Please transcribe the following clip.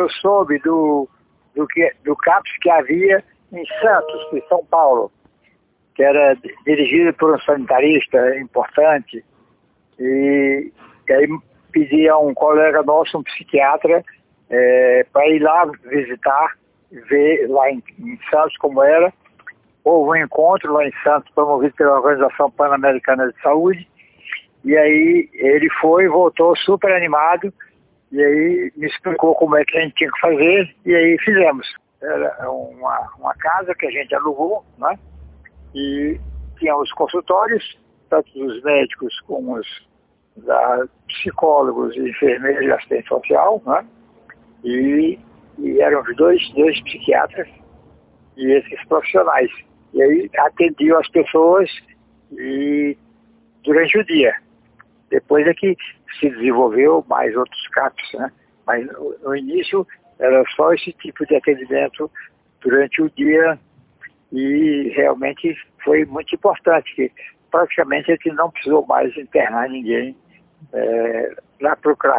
eu soube do, do, que, do CAPS que havia em Santos, em São Paulo, que era dirigido por um sanitarista importante, e, e aí pedi a um colega nosso, um psiquiatra, é, para ir lá visitar, ver lá em, em Santos como era. Houve um encontro lá em Santos, promovido pela Organização Pan-Americana de Saúde, e aí ele foi, voltou super animado, e aí me explicou como é que a gente tinha que fazer, e aí fizemos. Era uma, uma casa que a gente alugou, né? E tinha os consultórios, tanto dos médicos como os da psicólogos, enfermeiros e assistente social, né? E, e eram os dois, dois psiquiatras e esses profissionais. E aí atendiam as pessoas e durante o dia. Depois é que se desenvolveu mais outros CAPs, né? Mas no, início era só esse tipo de atendimento durante o dia e realmente foi muito importante, que praticamente a gente não precisou mais internar ninguém é, lá para o CRAT.